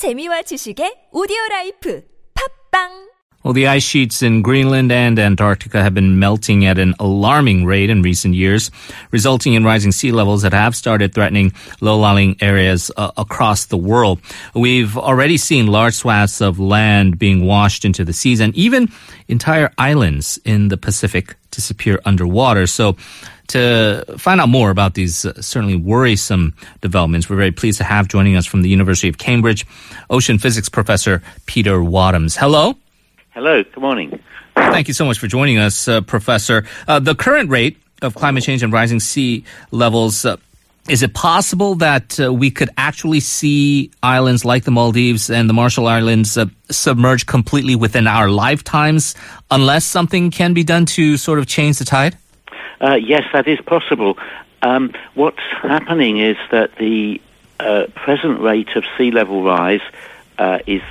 재미와 지식의 오디오 라이프 팝빵 Well, the ice sheets in Greenland and Antarctica have been melting at an alarming rate in recent years, resulting in rising sea levels that have started threatening low-lying areas uh, across the world. We've already seen large swaths of land being washed into the seas and even entire islands in the Pacific disappear underwater. So to find out more about these uh, certainly worrisome developments, we're very pleased to have joining us from the University of Cambridge, ocean physics professor Peter Wadhams. Hello. Hello, good morning. Thank you so much for joining us, uh, Professor. Uh, the current rate of climate change and rising sea levels. Uh, is it possible that uh, we could actually see islands like the Maldives and the Marshall Islands uh, submerge completely within our lifetimes unless something can be done to sort of change the tide? Uh, yes, that is possible. Um, what's happening is that the present rate of sea level rise is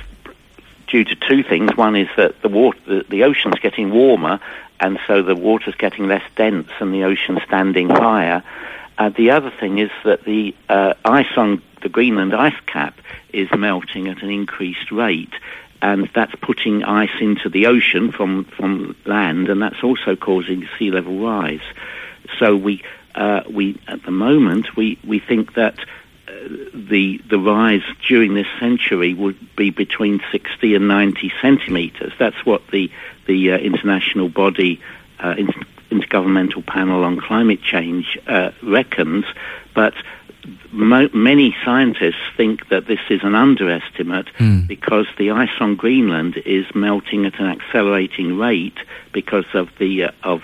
due to two things. One is that the water, the, the ocean's getting warmer, and so the water's getting less dense, and the ocean's standing higher. Uh, the other thing is that the uh, ice on the Greenland ice cap is melting at an increased rate, and that's putting ice into the ocean from from land, and that's also causing sea level rise. So we uh, we at the moment we we think that the the rise during this century would be between 60 and 90 centimeters. That's what the the uh, international body, uh, Intergovernmental Panel on Climate Change, uh, reckons. But mo- many scientists think that this is an underestimate mm. because the ice on Greenland is melting at an accelerating rate because of the uh, of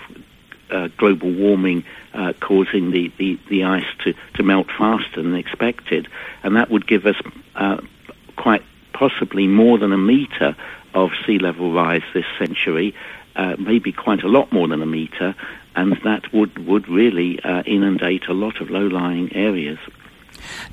uh, global warming uh, causing the, the, the ice to, to melt faster than expected. And that would give us uh, quite possibly more than a meter of sea level rise this century, uh, maybe quite a lot more than a meter, and that would, would really uh, inundate a lot of low lying areas.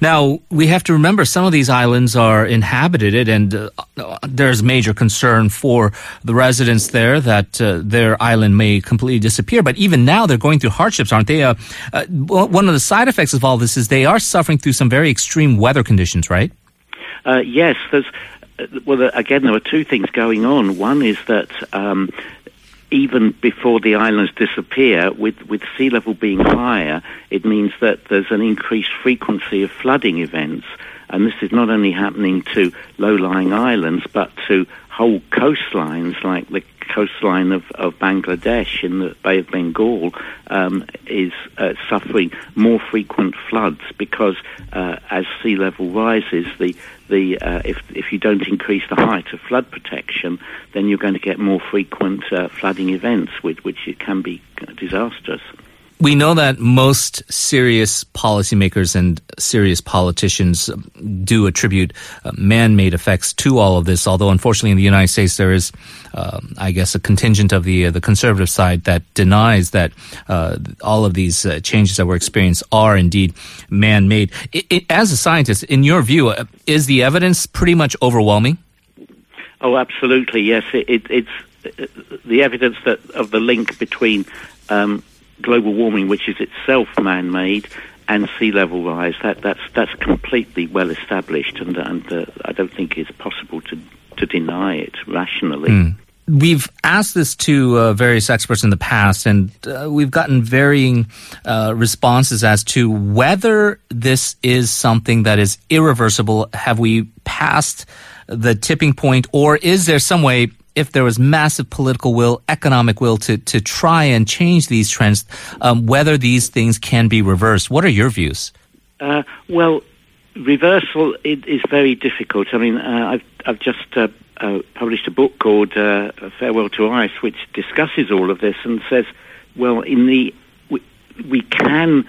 Now, we have to remember some of these islands are inhabited, and uh, there's major concern for the residents there that uh, their island may completely disappear. But even now, they're going through hardships, aren't they? Uh, uh one of the side effects of all this is they are suffering through some very extreme weather conditions, right? Uh, yes, there's. Uh, well, again, there are two things going on. One is that um, even before the islands disappear, with, with sea level being higher, it means that there's an increased frequency of flooding events. And this is not only happening to low lying islands, but to whole coastlines like the coastline of, of Bangladesh in the Bay of Bengal um, is uh, suffering more frequent floods because uh, as sea level rises, the the uh, if if you don't increase the height of flood protection, then you're going to get more frequent uh, flooding events, which which can be disastrous. We know that most serious policymakers and serious politicians do attribute uh, man-made effects to all of this. Although, unfortunately, in the United States, there is, um, I guess, a contingent of the uh, the conservative side that denies that uh, all of these uh, changes that we're experiencing are indeed man-made. It, it, as a scientist, in your view, uh, is the evidence pretty much overwhelming? Oh, absolutely. Yes, it, it's uh, the evidence that of the link between um, global warming, which is itself man-made, and sea level rise. That, that's that's completely well established, and, and uh, I don't think it's possible to to deny it rationally. Mm. We've asked this to uh, various experts in the past, and uh, we've gotten varying uh, responses as to whether this is something that is irreversible. Have we passed the tipping point, or is there some way if there was massive political will, economic will to, to try and change these trends, um, whether these things can be reversed. What are your views? Uh, well, reversal it is very difficult. I mean, uh, I've, I've just uh, uh published a book called uh, Farewell to Ice, which discusses all of this and says, well, in the we, we can,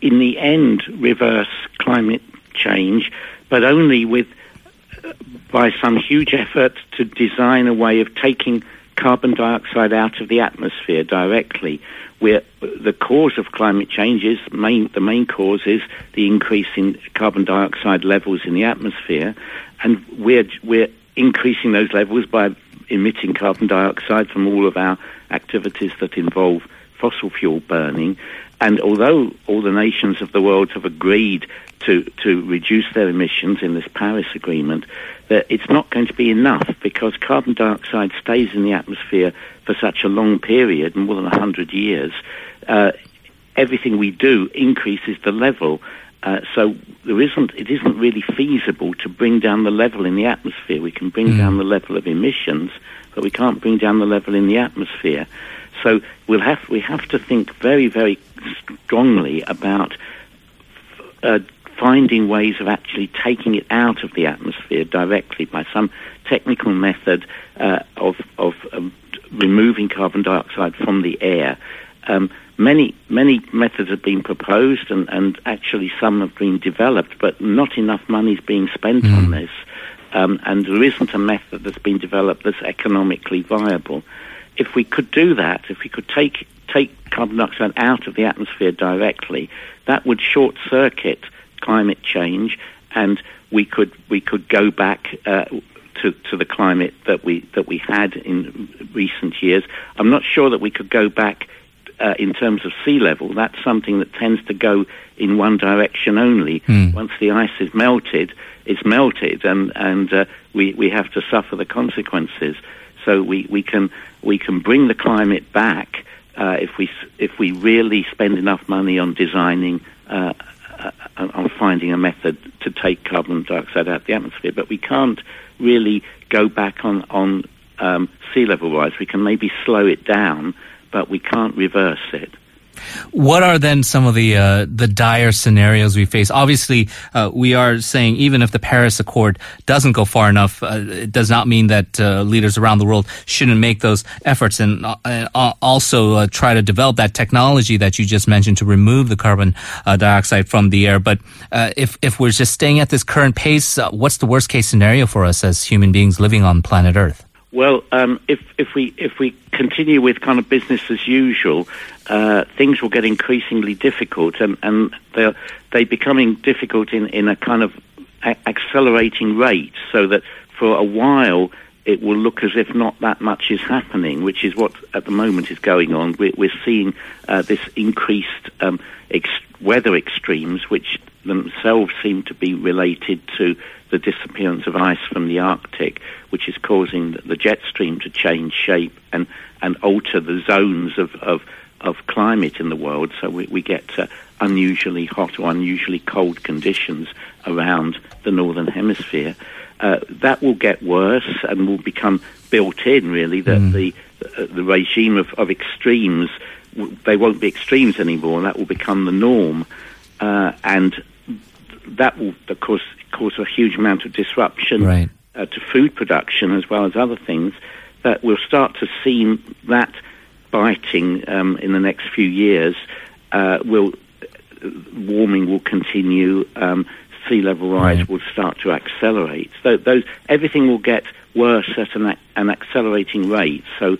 in the end, reverse climate change, but only with by some huge effort to design a way of taking carbon dioxide out of the atmosphere directly. Where the cause of climate change is main, the main cause is the increase in carbon dioxide levels in the atmosphere, and we're we're increasing those levels by emitting carbon dioxide from all of our activities that involve fossil fuel burning. and although all the nations of the world have agreed to, to reduce their emissions in this Paris Agreement, that it's not going to be enough because carbon dioxide stays in the atmosphere for such a long period, more than 100 years. Uh, everything we do increases the level. Uh, so there isn't, it isn't really feasible to bring down the level in the atmosphere. We can bring mm. down the level of emissions, but we can't bring down the level in the atmosphere. So we'll have, we have to think very, very strongly about uh, finding ways of actually taking it out of the atmosphere directly by some technical method uh, of, of um, removing carbon dioxide from the air. Um, many many methods have been proposed, and, and actually some have been developed, but not enough money is being spent mm. on this. Um, and there isn't a method that's been developed that's economically viable. If we could do that, if we could take take carbon dioxide out of the atmosphere directly, that would short circuit climate change, and we could we could go back uh, to to the climate that we that we had in recent years. I'm not sure that we could go back. Uh, in terms of sea level, that's something that tends to go in one direction only. Mm. Once the ice is melted, it's melted, and and uh, we we have to suffer the consequences. So we, we can we can bring the climate back uh, if we if we really spend enough money on designing uh, uh, on finding a method to take carbon dioxide out of the atmosphere, but we can't really go back on on um, sea level rise. We can maybe slow it down, but we can't reverse it. What are then some of the uh, the dire scenarios we face? Obviously, uh, we are saying even if the Paris Accord doesn't go far enough, uh, it does not mean that uh, leaders around the world shouldn't make those efforts and uh, also uh, try to develop that technology that you just mentioned to remove the carbon dioxide from the air. But if if we're just staying at this current pace, what's the worst case scenario for us as human beings living on planet Earth? Well, um, if if we if we continue with kind of business as usual, uh, things will get increasingly difficult, and, and they're they becoming difficult in, in a kind of a- accelerating rate, so that for a while it will look as if not that much is happening, which is what at the moment is going on. We're, we're seeing uh, this increased um, ex- weather extremes, which themselves seem to be related to the disappearance of ice from the Arctic, which is causing the jet stream to change shape and, and alter the zones of, of, of climate in the world. So we, we get uh, unusually hot or unusually cold conditions around the northern hemisphere. Uh, that will get worse and will become built in, really, that mm. the, uh, the regime of, of extremes, they won't be extremes anymore, and that will become the norm. Uh, and that will, of course, cause a huge amount of disruption right. uh, to food production as well as other things. That we'll start to see that biting um, in the next few years. Uh, will warming will continue. Um, sea level rise right. will start to accelerate. So those everything will get worse at an, an accelerating rate. So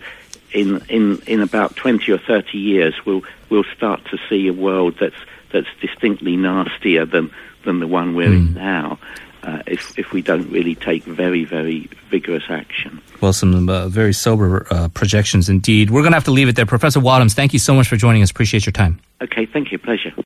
in in in about twenty or thirty years, we'll we'll start to see a world that's that's distinctly nastier than than the one we're mm. in hmm. now. Uh, if, if we don't really take very, very vigorous action. Well, some uh, very sober uh, projections indeed. We're going to have to leave it there. Professor Wadhams, thank you so much for joining us. Appreciate your time. Okay, thank you. Pleasure.